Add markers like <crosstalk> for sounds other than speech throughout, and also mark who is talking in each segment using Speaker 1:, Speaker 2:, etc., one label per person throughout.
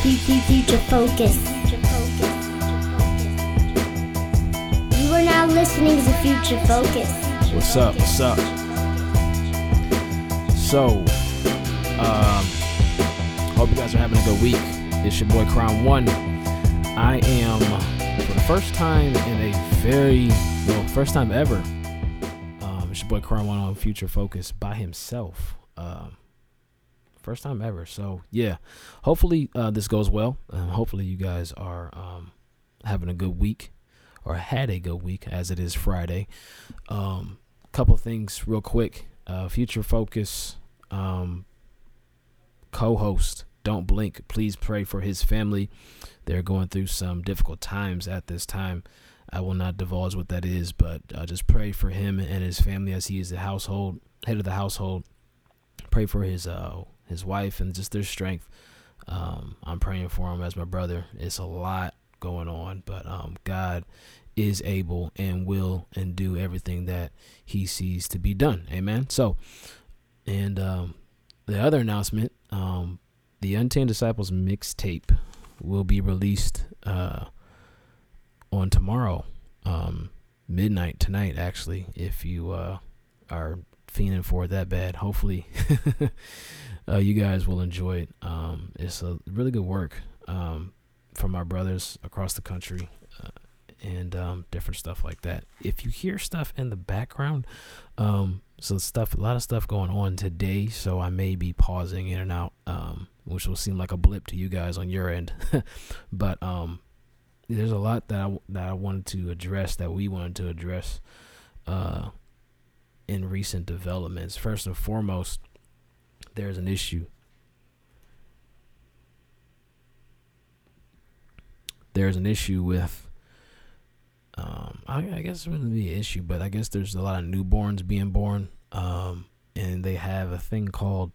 Speaker 1: Future Focus. You are now listening to Future Focus.
Speaker 2: What's up? What's up? So, um, hope you guys are having a good week. It's your boy Crown One. I am, for the first time in a very, well, first time ever, um, it's your boy Crown One on Future Focus by himself. Um, first time ever. So yeah, hopefully uh, this goes well. Um, hopefully you guys are um, having a good week or had a good week as it is Friday. Um, couple things real quick. Uh, Future Focus um, co-host Don't Blink. Please pray for his family. They're going through some difficult times at this time. I will not divulge what that is, but uh, just pray for him and his family as he is the household head of the household. Pray for his uh, his wife and just their strength. Um, I'm praying for him as my brother. It's a lot going on, but um, God is able and will and do everything that He sees to be done. Amen. So, and um, the other announcement, um, the Untamed Disciples mixtape will be released uh, on tomorrow, um, midnight tonight. Actually, if you uh, are fiending for it that bad, hopefully <laughs> uh, you guys will enjoy it. Um, it's a really good work um, from our brothers across the country uh, and um, different stuff like that. If you hear stuff in the background, um, so stuff, a lot of stuff going on today, so I may be pausing in and out, um, which will seem like a blip to you guys on your end, <laughs> but um, there's a lot that I that I wanted to address that we wanted to address uh, in recent developments. First and foremost, there's an issue. There's an issue with, um, I, I guess it wouldn't be an issue, but I guess there's a lot of newborns being born, um, and they have a thing called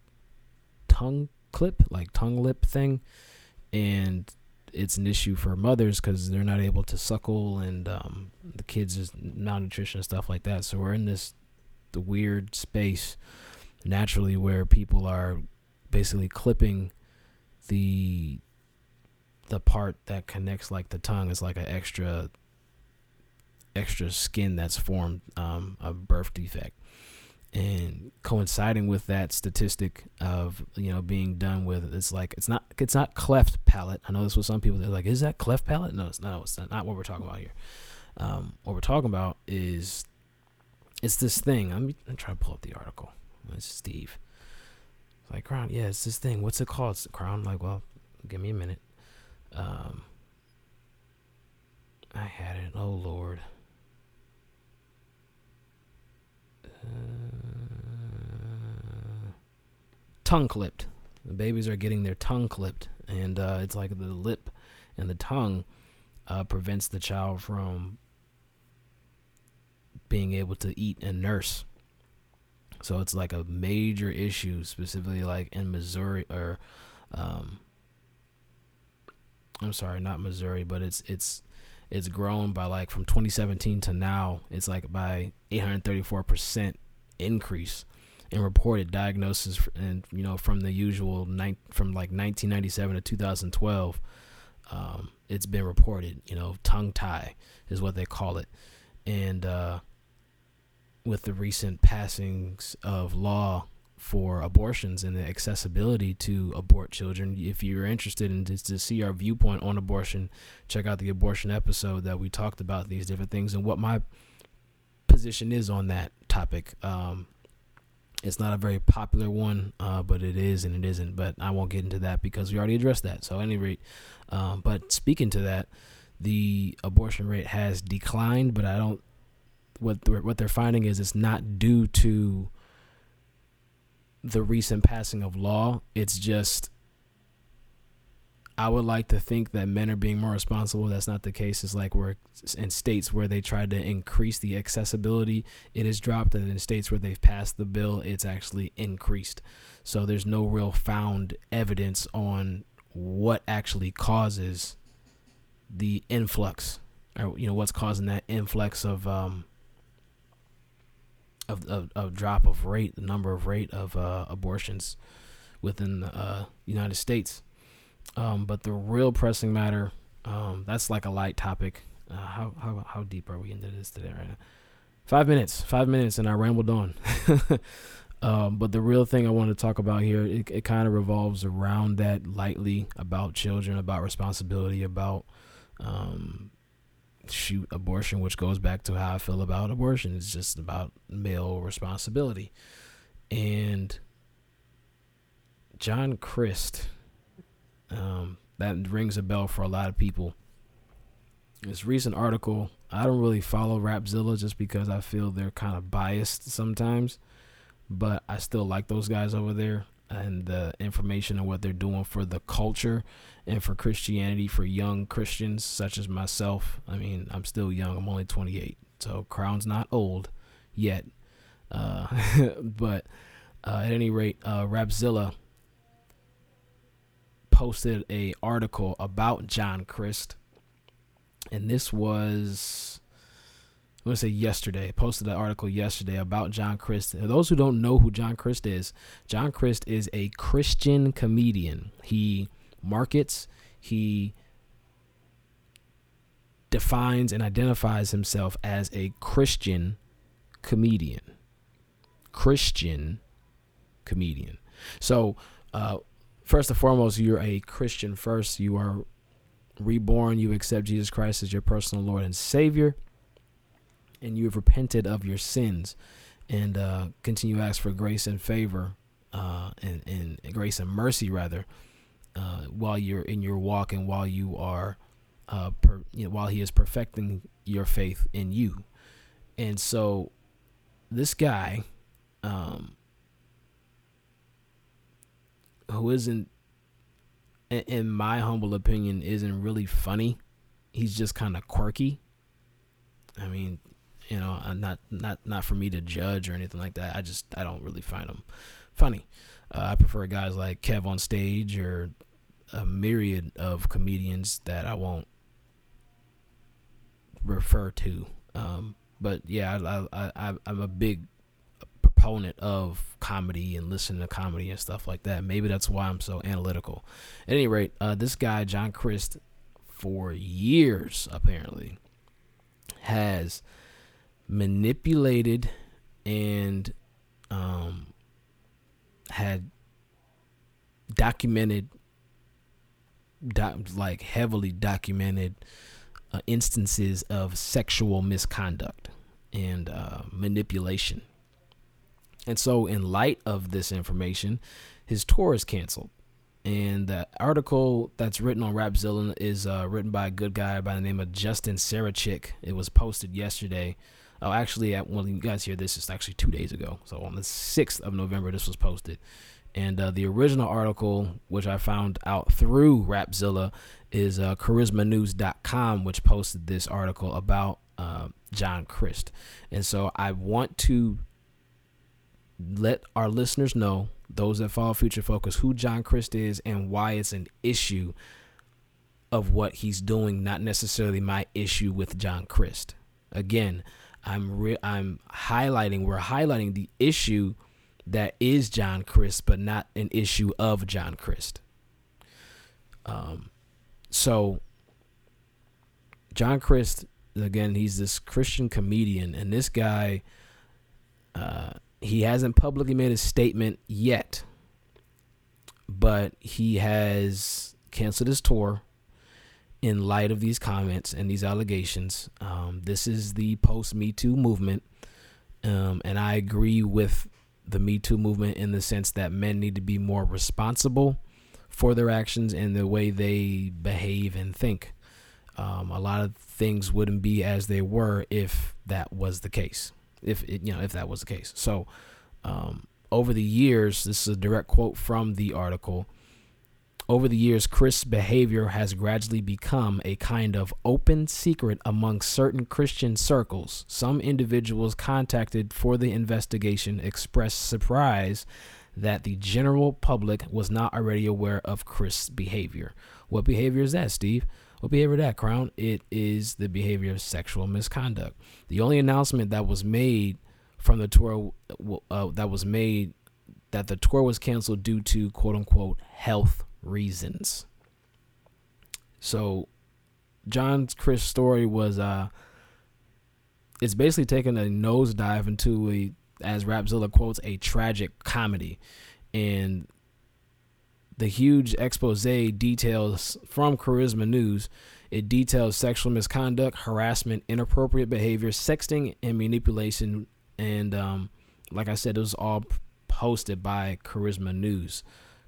Speaker 2: tongue clip, like tongue lip thing, and it's an issue for mothers because they're not able to suckle, and um, the kids is malnutrition and stuff like that. So we're in this the weird space naturally where people are basically clipping the the part that connects like the tongue is like an extra extra skin that's formed um, a birth defect. And coinciding with that statistic of you know being done with it's like it's not it's not cleft palate. I know this was some people they're like is that cleft palate? No it's not it's not, what we're talking about here. Um, what we're talking about is it's this thing i'm, I'm trying to pull up the article it's Steve. It's like Crown, yeah, it's this thing. What's it called? It's Crown. like, well, give me a minute. Um, I had it. Oh Lord. Uh, tongue clipped. The babies are getting their tongue clipped, and uh, it's like the lip and the tongue uh, prevents the child from being able to eat and nurse. So it's like a major issue, specifically like in Missouri or, um, I'm sorry, not Missouri, but it's it's it's grown by like from 2017 to now, it's like by 834 percent increase in reported diagnosis, and you know from the usual from like 1997 to 2012, um, it's been reported. You know, tongue tie is what they call it, and uh, with the recent passings of law for abortions and the accessibility to abort children. If you're interested in to, to, see our viewpoint on abortion, check out the abortion episode that we talked about these different things and what my position is on that topic. Um, it's not a very popular one, uh, but it is and it isn't. But I won't get into that because we already addressed that. So, at any rate, um, but speaking to that, the abortion rate has declined, but I don't what what they're finding is it's not due to the recent passing of law. It's just I would like to think that men are being more responsible. That's not the case. It's like we're in states where they tried to increase the accessibility, it has dropped, and in states where they've passed the bill, it's actually increased. So there's no real found evidence on what actually causes the influx, or you know what's causing that influx of um, of, of, of drop of rate, the number of rate of uh, abortions within the uh, United States. Um, but the real pressing matter, um, that's like a light topic. Uh, how, how how deep are we into this today right now? Five minutes, five minutes, and I rambled on. <laughs> um, but the real thing I want to talk about here, it, it kind of revolves around that lightly about children, about responsibility, about um, shoot abortion, which goes back to how I feel about abortion. It's just about male responsibility. And John Crist, um, that rings a bell for a lot of people. This recent article, I don't really follow Rapzilla just because I feel they're kind of biased sometimes, but I still like those guys over there and the information and what they're doing for the culture and for Christianity for young Christians such as myself. I mean, I'm still young. I'm only 28, so Crown's not old yet. Uh, <laughs> but uh, at any rate, uh, Rapzilla posted a article about John Christ, and this was I'm gonna say yesterday. Posted an article yesterday about John Crist. those who don't know who John Christ is, John Christ is a Christian comedian. He markets, he defines and identifies himself as a Christian comedian. Christian comedian. So, uh, first and foremost, you're a Christian first. You are reborn. You accept Jesus Christ as your personal Lord and Savior. And you have repented of your sins and uh, continue to ask for grace and favor uh, and, and grace and mercy, rather, uh, while you're in your walk and while you are, uh, per, you know, while He is perfecting your faith in you. And so, this guy, um, who isn't, in my humble opinion, isn't really funny. He's just kind of quirky. I mean, you know, not not not for me to judge or anything like that. I just I don't really find them funny. Uh, I prefer guys like Kev on stage or a myriad of comedians that I won't refer to. Um, but yeah, I, I, I, I'm a big proponent of comedy and listening to comedy and stuff like that. Maybe that's why I'm so analytical. At any rate, uh, this guy John Crist, for years apparently, has manipulated and um, had documented like heavily documented uh, instances of sexual misconduct and uh, manipulation. And so, in light of this information, his tour is canceled. And the article that's written on Rapzilla is uh, written by a good guy by the name of Justin Sarachik. It was posted yesterday. Oh, actually, at, when you guys hear this, it's actually two days ago. So on the 6th of November, this was posted. And uh, the original article, which I found out through Rapzilla, is uh, charismanews.com, which posted this article about uh, John Crist. And so I want to let our listeners know, those that follow Future Focus, who John Crist is and why it's an issue of what he's doing, not necessarily my issue with John Crist. Again, I'm re- I'm highlighting we're highlighting the issue that is John Crist, but not an issue of John Crist. Um, so John Crist, again, he's this Christian comedian, and this guy, uh, he hasn't publicly made a statement yet, but he has canceled his tour in light of these comments and these allegations. Um, this is the post Me Too movement, um, and I agree with the Me Too movement in the sense that men need to be more responsible for their actions and the way they behave and think. Um, a lot of things wouldn't be as they were if that was the case. If it, you know, if that was the case. So, um, over the years, this is a direct quote from the article. Over the years, Crist's behavior has gradually become a kind of open secret among certain Christian circles. Some individuals contacted for the investigation expressed surprise that the general public was not already aware of Crist's behavior. What behavior is that, Steve? What behavior that, Crown? It is the behavior of sexual misconduct. The only announcement that was made from the tour uh, that was made that the tour was canceled due to quote unquote health reasons. So John Crist story was uh it's basically taking a nosedive into a as Rapzilla quotes a tragic comedy and the huge expose details from Charisma News. It details sexual misconduct, harassment, inappropriate behavior, sexting, and manipulation. And um, like I said, it was all posted by Charisma News.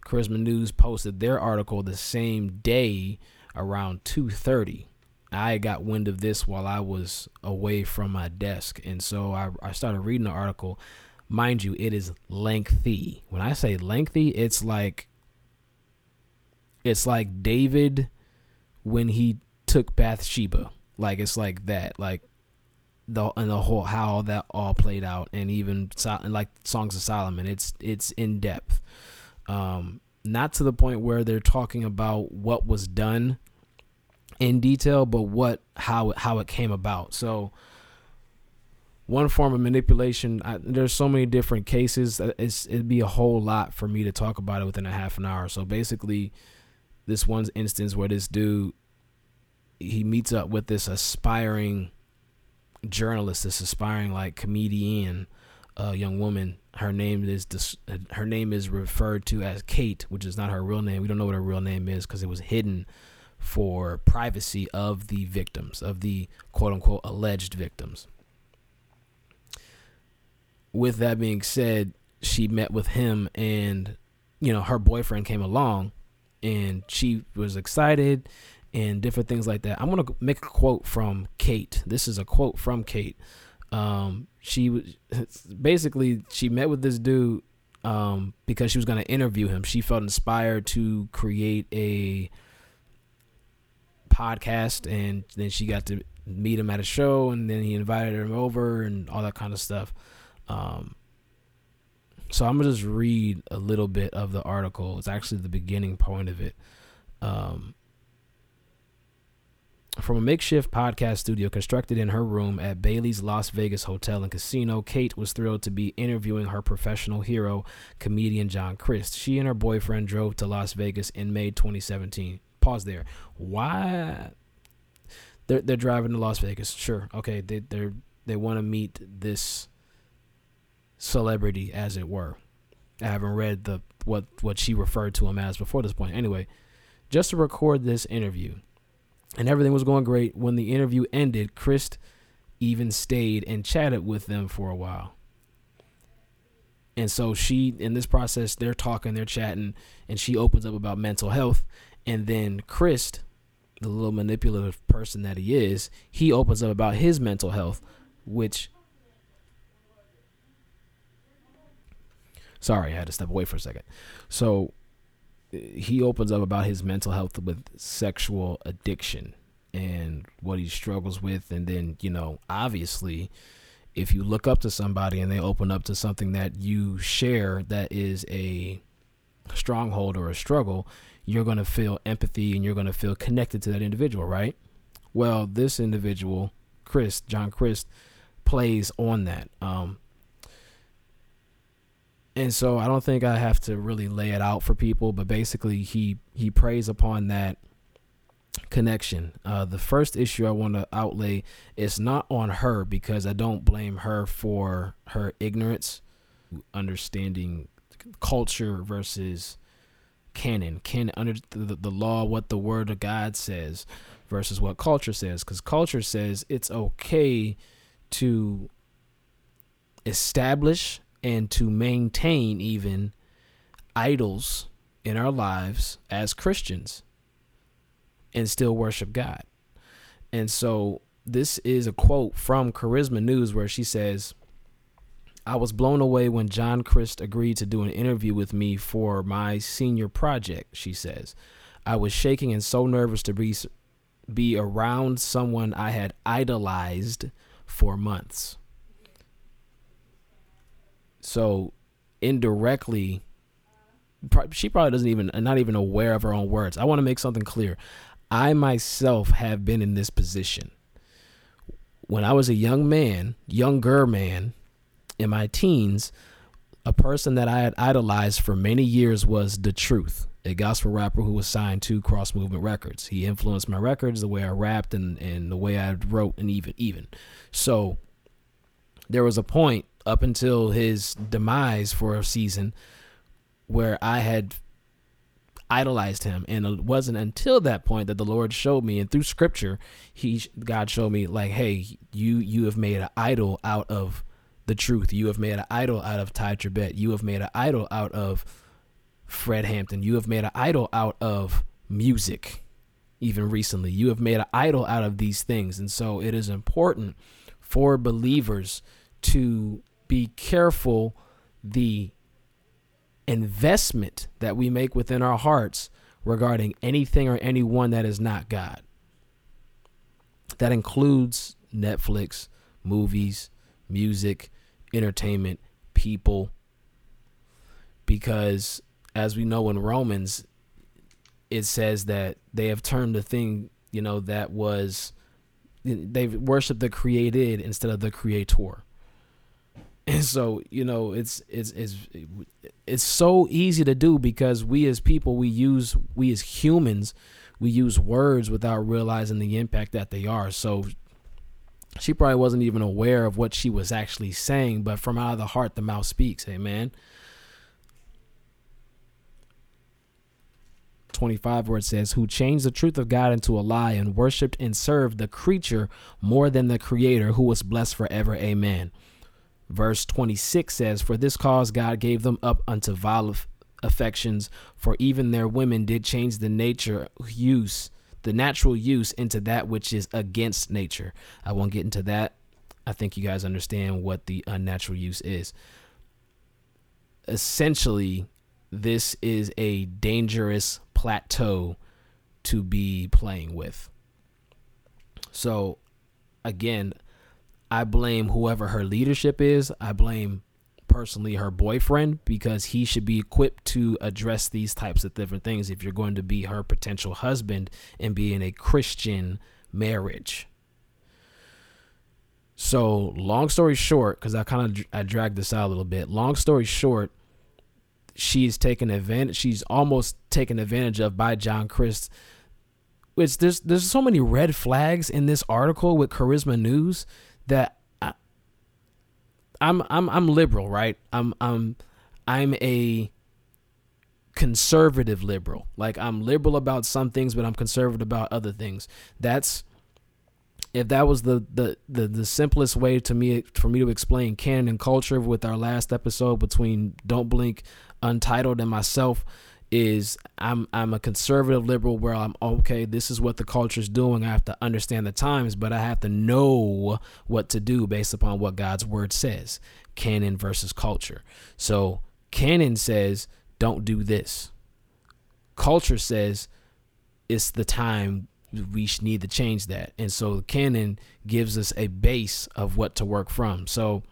Speaker 2: Charisma News posted their article the same day around 2:30. I got wind of this while I was away from my desk, and so I, I started reading the article. Mind you, it is lengthy. When I say lengthy, it's like it's like David when he took Bathsheba. Like it's like that. Like the and the whole how that all played out, and even like Songs of Solomon. It's it's in depth. Um, not to the point where they're talking about what was done in detail, but what how how it came about. So one form of manipulation. I, there's so many different cases. It's it'd be a whole lot for me to talk about it within a half an hour. So basically, this one instance where this dude he meets up with this aspiring journalist, this aspiring like comedian, uh, young woman. Her name is dis- her name is referred to as Kate, which is not her real name. We don't know what her real name is because it was hidden for privacy of the victims, of the quote unquote alleged victims. With that being said, she met with him and you know her boyfriend came along and she was excited and different things like that. I'm gonna make a quote from Kate. This is a quote from Kate. Um, she was <laughs> basically she met with this dude um, because she was gonna interview him. She felt inspired to create a podcast, and then she got to meet him at a show, and then he invited her over and all that kind of stuff. Um, so I'm gonna just read a little bit of the article. It's actually the beginning point of it. Um, from a makeshift podcast studio constructed in her room at Bally's Las Vegas Hotel and Casino, Kate was thrilled to be interviewing her professional hero, comedian John Crist. She and her boyfriend drove to Las Vegas in May 2017. Pause there. Why? They're they're driving to Las Vegas. Sure, okay. They they they want to meet this celebrity, as it were. I haven't read the what what she referred to him as before this point. Anyway, just to record this interview, and everything was going great. When the interview ended, Crist even stayed and chatted with them for a while. And so she, in this process, they're talking, they're chatting, and she opens up about mental health. And then Crist, the little manipulative person that he is, he opens up about his mental health, which Sorry, I had to step away for a second. So he opens up about his mental health with sexual addiction and what he struggles with. And then, you know, obviously, if you look up to somebody and they open up to something that you share that is a stronghold or a struggle, you're going to feel empathy and you're going to feel connected to that individual, right? Well, this individual, Crist John Crist plays on that. Um, and so I don't think I have to really lay it out for people, but basically he he preys upon that connection. Uh, the first issue I want to outlay is not on her because I don't blame her for her ignorance, understanding culture versus canon, canon under the, the law, what the word of God says versus what culture says, because culture says it's okay to establish and to maintain even idols in our lives as Christians and still worship God. And so this is a quote from Charisma News where she says, I was blown away when John Crist agreed to do an interview with me for my senior project, she says. I was shaking and so nervous to be be around someone I had idolized for months. So indirectly, she probably doesn't even uh, not even aware of her own words. I want to make something clear. I myself have been in this position. When I was a young man, younger man, in my teens, a person that I had idolized for many years was The Truth, a gospel rapper who was signed to Cross Movement Records. He influenced my records, the way I rapped, and, and the way I wrote, and even even. So there was a point up until his demise for a season where I had idolized him. And it wasn't until that point that the lord showed me and through scripture he god showed me like hey you you have made an idol out of the truth. You have made an idol out of Tye Tribbett. you have made an idol out of fred hampton. You have made an idol out of music even recently. You have made an idol out of these things. And so it is important for believers to be careful the investment that we make within our hearts regarding anything or anyone that is not God. That includes Netflix, movies, music, entertainment, people. Because as we know in Romans, it says that they have turned the thing, you know, that was, they've worshiped the created instead of the creator. And so, you know, it's it's it's it's so easy to do because we as people we use we as humans we use words without realizing the impact that they are. So she probably wasn't even aware of what she was actually saying, but from out of the heart the mouth speaks. Amen. 25 where it says who changed the truth of God into a lie and worshiped and served the creature more than the creator who was blessed forever. Amen. Verse 26 says, For this cause God gave them up unto vile affections, for even their women did change the nature use, the natural use into that which is against nature. I won't get into that. I think you guys understand what the unnatural use is. Essentially, this is a dangerous plateau to be playing with. So, again, I blame whoever her leadership is. I blame personally her boyfriend because he should be equipped to address these types of different things if you're going to be her potential husband and be in a Christian marriage. So, long story short, because I kind of I dragged this out a little bit. Long story short, she's taken advantage. She's almost taken advantage of by John Crist. Which there's there's so many red flags in this article with Charisma News that I, I'm I'm I'm liberal, right? I'm I'm I'm a conservative liberal. Like I'm liberal about some things, but I'm conservative about other things. That's if that was the the the, the simplest way to me for me to explain canon and culture with our last episode between Don't Blink, Untitled, and myself is I'm I'm a conservative liberal where I'm okay, this is what the culture is doing. I have to understand the times, but I have to know what to do based upon what God's word says. Canon versus culture. So canon says don't do this. Culture says it's the time we need to change that. And so canon gives us a base of what to work from. So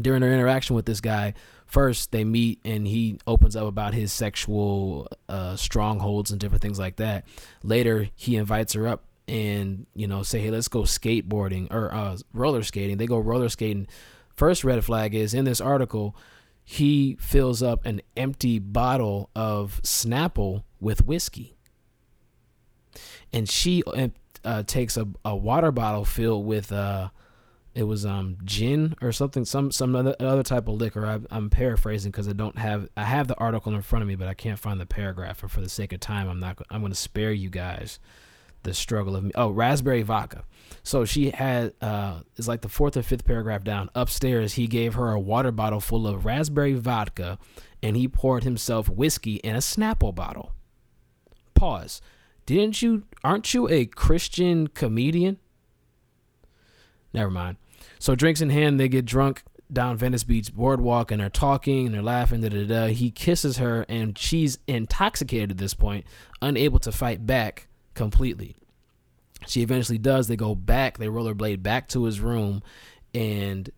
Speaker 2: during our interaction with this guy, first they meet and he opens up about his sexual uh, strongholds and different things like that. Later, he invites her up and you know say, "Hey, let's go skateboarding or uh, roller skating." They go roller skating. First red flag is in this article. He fills up an empty bottle of Snapple with whiskey, and she uh, takes a, a water bottle filled with uh, it was um gin or something some some other, other type of liquor. I, am paraphrasing because i don't have i have the article in front of me but i can't find the paragraph and for the sake of time i'm not i'm going to spare you guys the struggle of me. Oh raspberry vodka. So she had uh it's like the fourth or fifth paragraph down. Upstairs he gave her a water bottle full of raspberry vodka and he poured himself whiskey in a snapple bottle. Pause. Didn't you aren't you a christian comedian? Never mind so drinks in hand, they get drunk down Venice Beach boardwalk and they're talking and they're laughing. Da, da, da. He kisses her and she's intoxicated at this point, unable to fight back completely. She eventually does. They go back. They rollerblade back to his room, and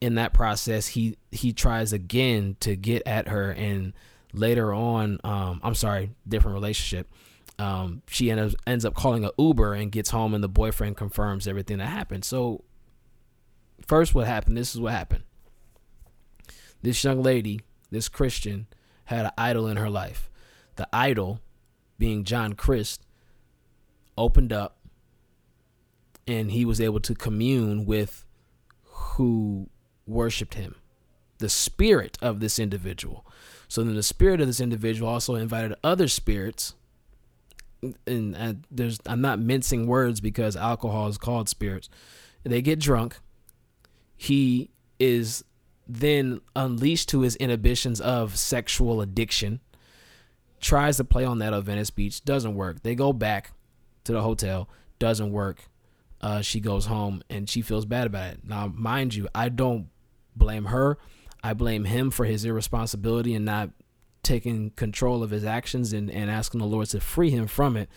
Speaker 2: in that process, he he tries again to get at her. And later on, um, I'm sorry, different relationship. Um, she ends ends up calling a Uber and gets home, and the boyfriend confirms everything that happened. So First, what happened? This is what happened. this young lady, this Christian, had an idol in her life. The idol, being John Christ, opened up and he was able to commune with who worshiped him, the spirit of this individual. So then the spirit of this individual also invited other spirits. And, and there's I'm not mincing words because alcohol is called spirits. They get drunk. He is then unleashed to his inhibitions of sexual addiction. Tries to play on that at Venice Beach, doesn't work. They go back to the hotel, doesn't work. Uh, she goes home and she feels bad about it. Now, mind you, I don't blame her. I blame him for his irresponsibility and not taking control of his actions and, and asking the Lord to free him from it.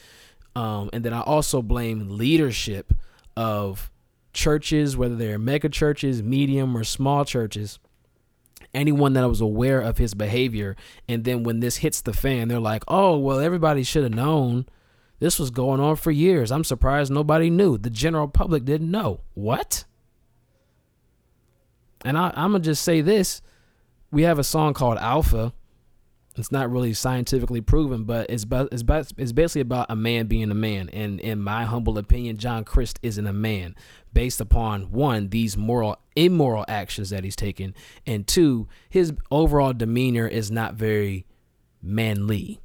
Speaker 2: Um, and then I also blame leadership of churches, whether they're mega churches, medium, or small churches. Anyone that was aware of his behavior, and then when this hits the fan, they're like, "Oh, well, everybody should have known." This was going on for years. I'm surprised nobody knew. The general public didn't know. What? And I, am going to just say this. We have a song called Alpha. It's not really scientifically proven, but it's, it's, it's basically about a man being a man. And in my humble opinion, John Christ isn't a man based upon one, these moral, immoral actions that he's taken, and two, his overall demeanor is not very manly.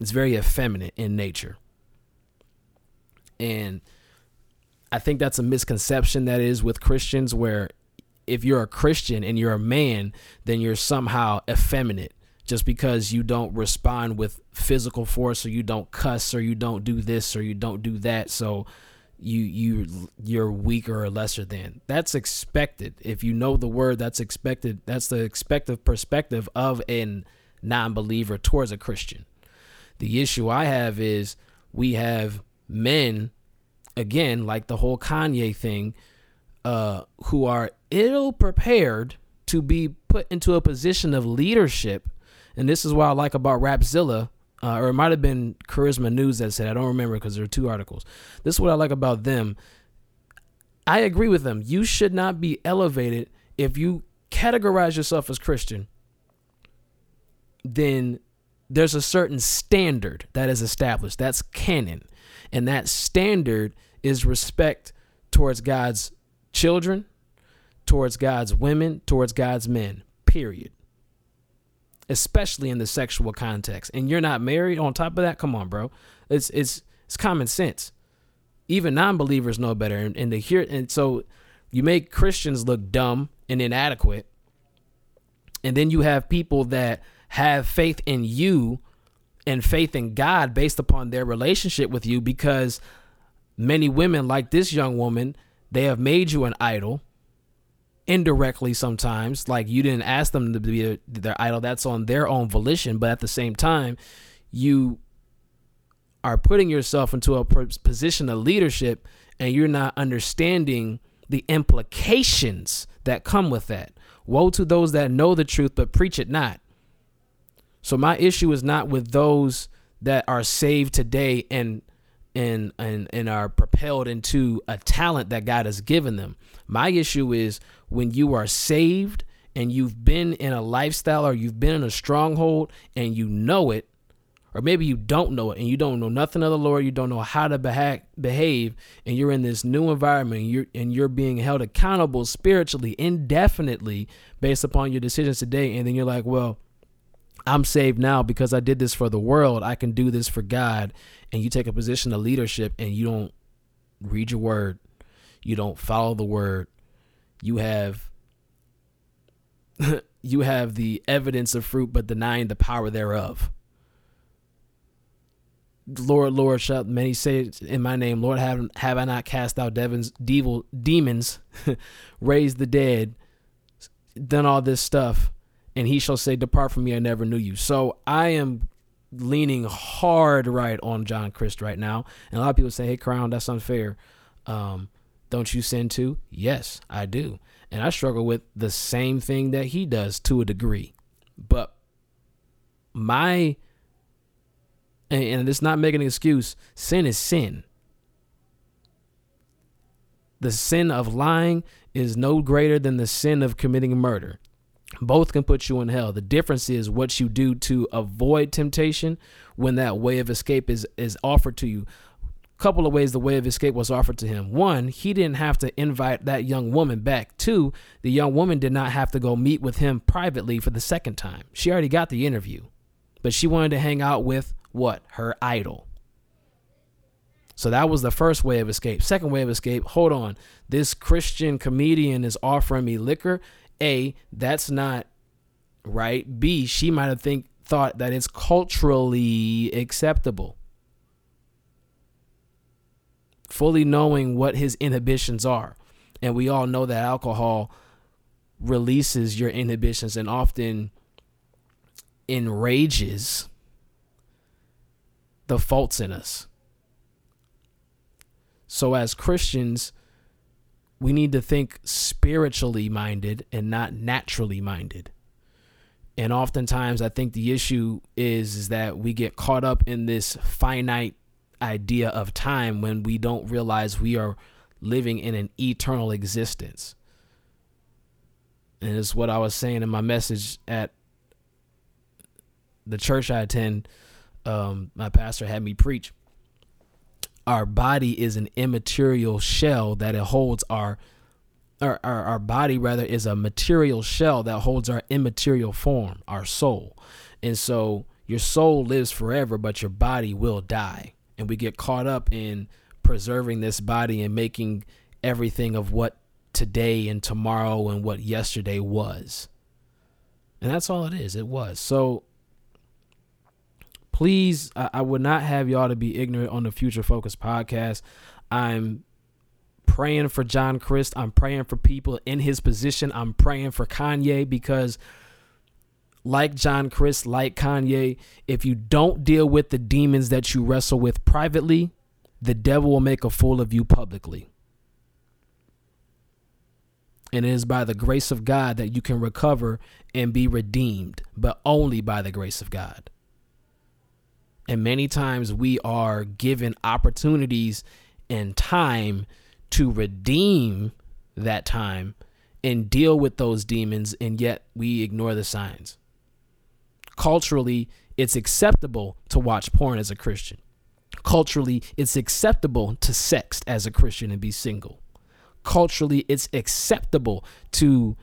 Speaker 2: It's very effeminate in nature. And I think that's a misconception that is with Christians where if you're a Christian and you're a man, then you're somehow effeminate just because you don't respond with physical force or you don't cuss or you don't do this or you don't do that. So you you you're weaker or lesser than. That's expected. If you know the word, that's expected. That's the expected perspective of a non-believer towards a Christian. The issue I have is we have men, again, like the whole Kanye thing, uh, who are ill prepared to be put into a position of leadership. And this is what I like about Rapzilla, uh, or it might have been Charisma News that said, I don't remember because there are two articles. This is what I like about them. I agree with them. You should not be elevated if you categorize yourself as Christian. Then there's a certain standard that is established. That's canon. And that standard is respect towards God's children, towards God's women, towards God's men, period. Especially in the sexual context. And you're not married on top of that? Come on, bro. It's it's it's common sense. Even non-believers know better and, and they hear and so you make Christians look dumb and inadequate. And then you have people that have faith in you and faith in God based upon their relationship with you because many women, like this young woman, they have made you an idol indirectly sometimes. Like you didn't ask them to be their idol, that's on their own volition. But at the same time, you are putting yourself into a position of leadership and you're not understanding the implications that come with that. Woe to those that know the truth but preach it not. So my issue is not with those that are saved today and and and and are propelled into a talent that God has given them. My issue is when you are saved and you've been in a lifestyle or you've been in a stronghold and you know it or maybe you don't know it and you don't know nothing of the Lord, you don't know how to beha- behave, and you're in this new environment, and you're and you're being held accountable spiritually indefinitely based upon your decisions today, and then you're like, well, I'm saved now because I did this for the world. I can do this for God. And you take a position of leadership and you don't read your word, you don't follow the word. You have <laughs> you have the evidence of fruit but denying the power thereof. Lord, Lord, shall many say in my name, Lord, have have I not cast out devils, devil, demons, <laughs> raised the dead, done all this stuff, and he shall say, Depart from me, I never knew you. So I am leaning hard right on John Christ right now. And a lot of people say, Hey, Crown, that's unfair. Um, don't you sin too? Yes, I do. And I struggle with the same thing that he does to a degree. But my, and, and it's not making an excuse, sin is sin. The sin of lying is no greater than the sin of committing murder. Both can put you in hell. The difference is what you do to avoid temptation when that way of escape is is offered to you. Couple of ways the way of escape was offered to him. One, he didn't have to invite that young woman back. Two, the young woman did not have to go meet with him privately for the second time. She already got the interview. But she wanted to hang out with what? Her idol. So that was the first way of escape. Second way of escape, hold on. This Christian comedian is offering me liquor. A, that's not right. B, she might have think thought that it's culturally acceptable. Fully knowing what his inhibitions are. And we all know that alcohol releases your inhibitions and often enrages the faults in us. So, as Christians, we need to think spiritually minded and not naturally minded. And oftentimes, I think the issue is, is that we get caught up in this finite idea of time when we don't realize we are living in an eternal existence. And it's what I was saying in my message at the church I attend. Um, my pastor had me preach our body is an immaterial shell that it holds our our, our, our body rather is a material shell that holds our immaterial form, our soul. And so your soul lives forever, but your body will die. And we get caught up in preserving this body and making everything of what today and tomorrow and what yesterday was. And that's all it is. It was. So please, I, I would not have y'all to be ignorant on the Future Focus podcast. I'm praying for John Crist. I'm praying for people in his position. I'm praying for Kanye because, like John Crist, like Kanye, if you don't deal with the demons that you wrestle with privately, the devil will make a fool of you publicly. And it is by the grace of God that you can recover and be redeemed, but only by the grace of God. And many times we are given opportunities and time to redeem that time and deal with those demons, and yet we ignore the signs. Culturally, it's acceptable to watch porn as a Christian. Culturally, it's acceptable to sext as a Christian and be single. Culturally, it's acceptable to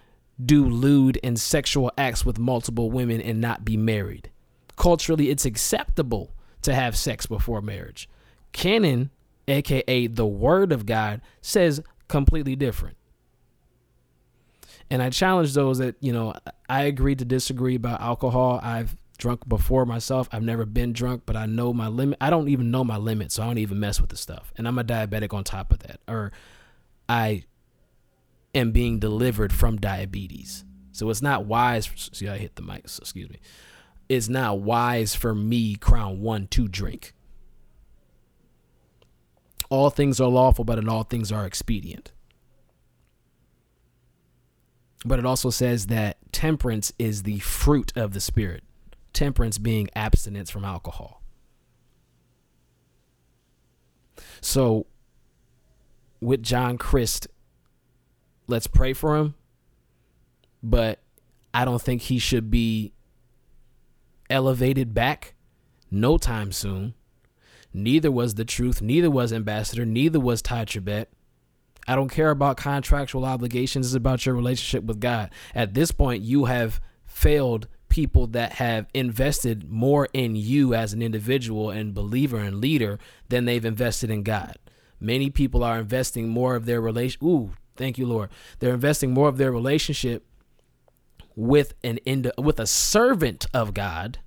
Speaker 2: do lewd and sexual acts with multiple women and not be married culturally it's acceptable to have sex before marriage. Canon, aka the Word of God, says completely different. And I challenge those that, you know, I agree to disagree about alcohol. I've drunk before myself. I've never been drunk, but I know my limit. I don't even know my limit, so I don't even mess with the stuff. And I'm a diabetic on top of that. Or I am being delivered from diabetes. So it's not wise. See, I hit the mic. So excuse me it's not wise for me, Crown One, to drink. All things are lawful, but in all things are expedient. But it also says that temperance is the fruit of the Spirit, temperance being abstinence from alcohol. So, with John Christ, let's pray for him, but I don't think he should be elevated back no time soon. Neither was the truth, neither was Ambassador, neither was Tye Tribbett. I don't care about contractual obligations. It's about your relationship with God. At this point, you have failed people that have invested more in you as an individual and believer and leader than they've invested in God. Many people are investing more of their relation. Ooh, thank you, Lord. They're investing more of their relationship with an ind- with a servant of God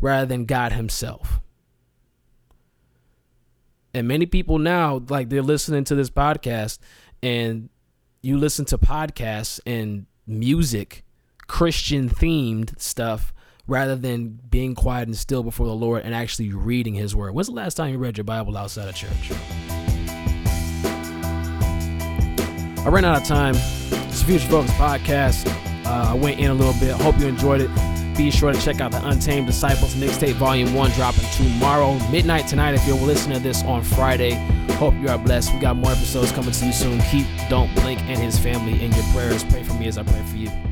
Speaker 2: rather than God himself. And many people now like they're listening to this podcast and you listen to podcasts and music, Christian themed stuff rather than being quiet and still before the Lord and actually reading his word. When's the last time you read your Bible outside of church? I ran out of time. It's Future Focus podcast. Uh, I went in a little bit. Hope you enjoyed it. Be sure to check out the Untamed Disciples mixtape volume 1 dropping tomorrow, midnight tonight if you're listening to this on Friday. Hope you are blessed. We got more episodes coming to you soon. Keep Don't Blink and his family in your prayers. Pray for me as I pray for you.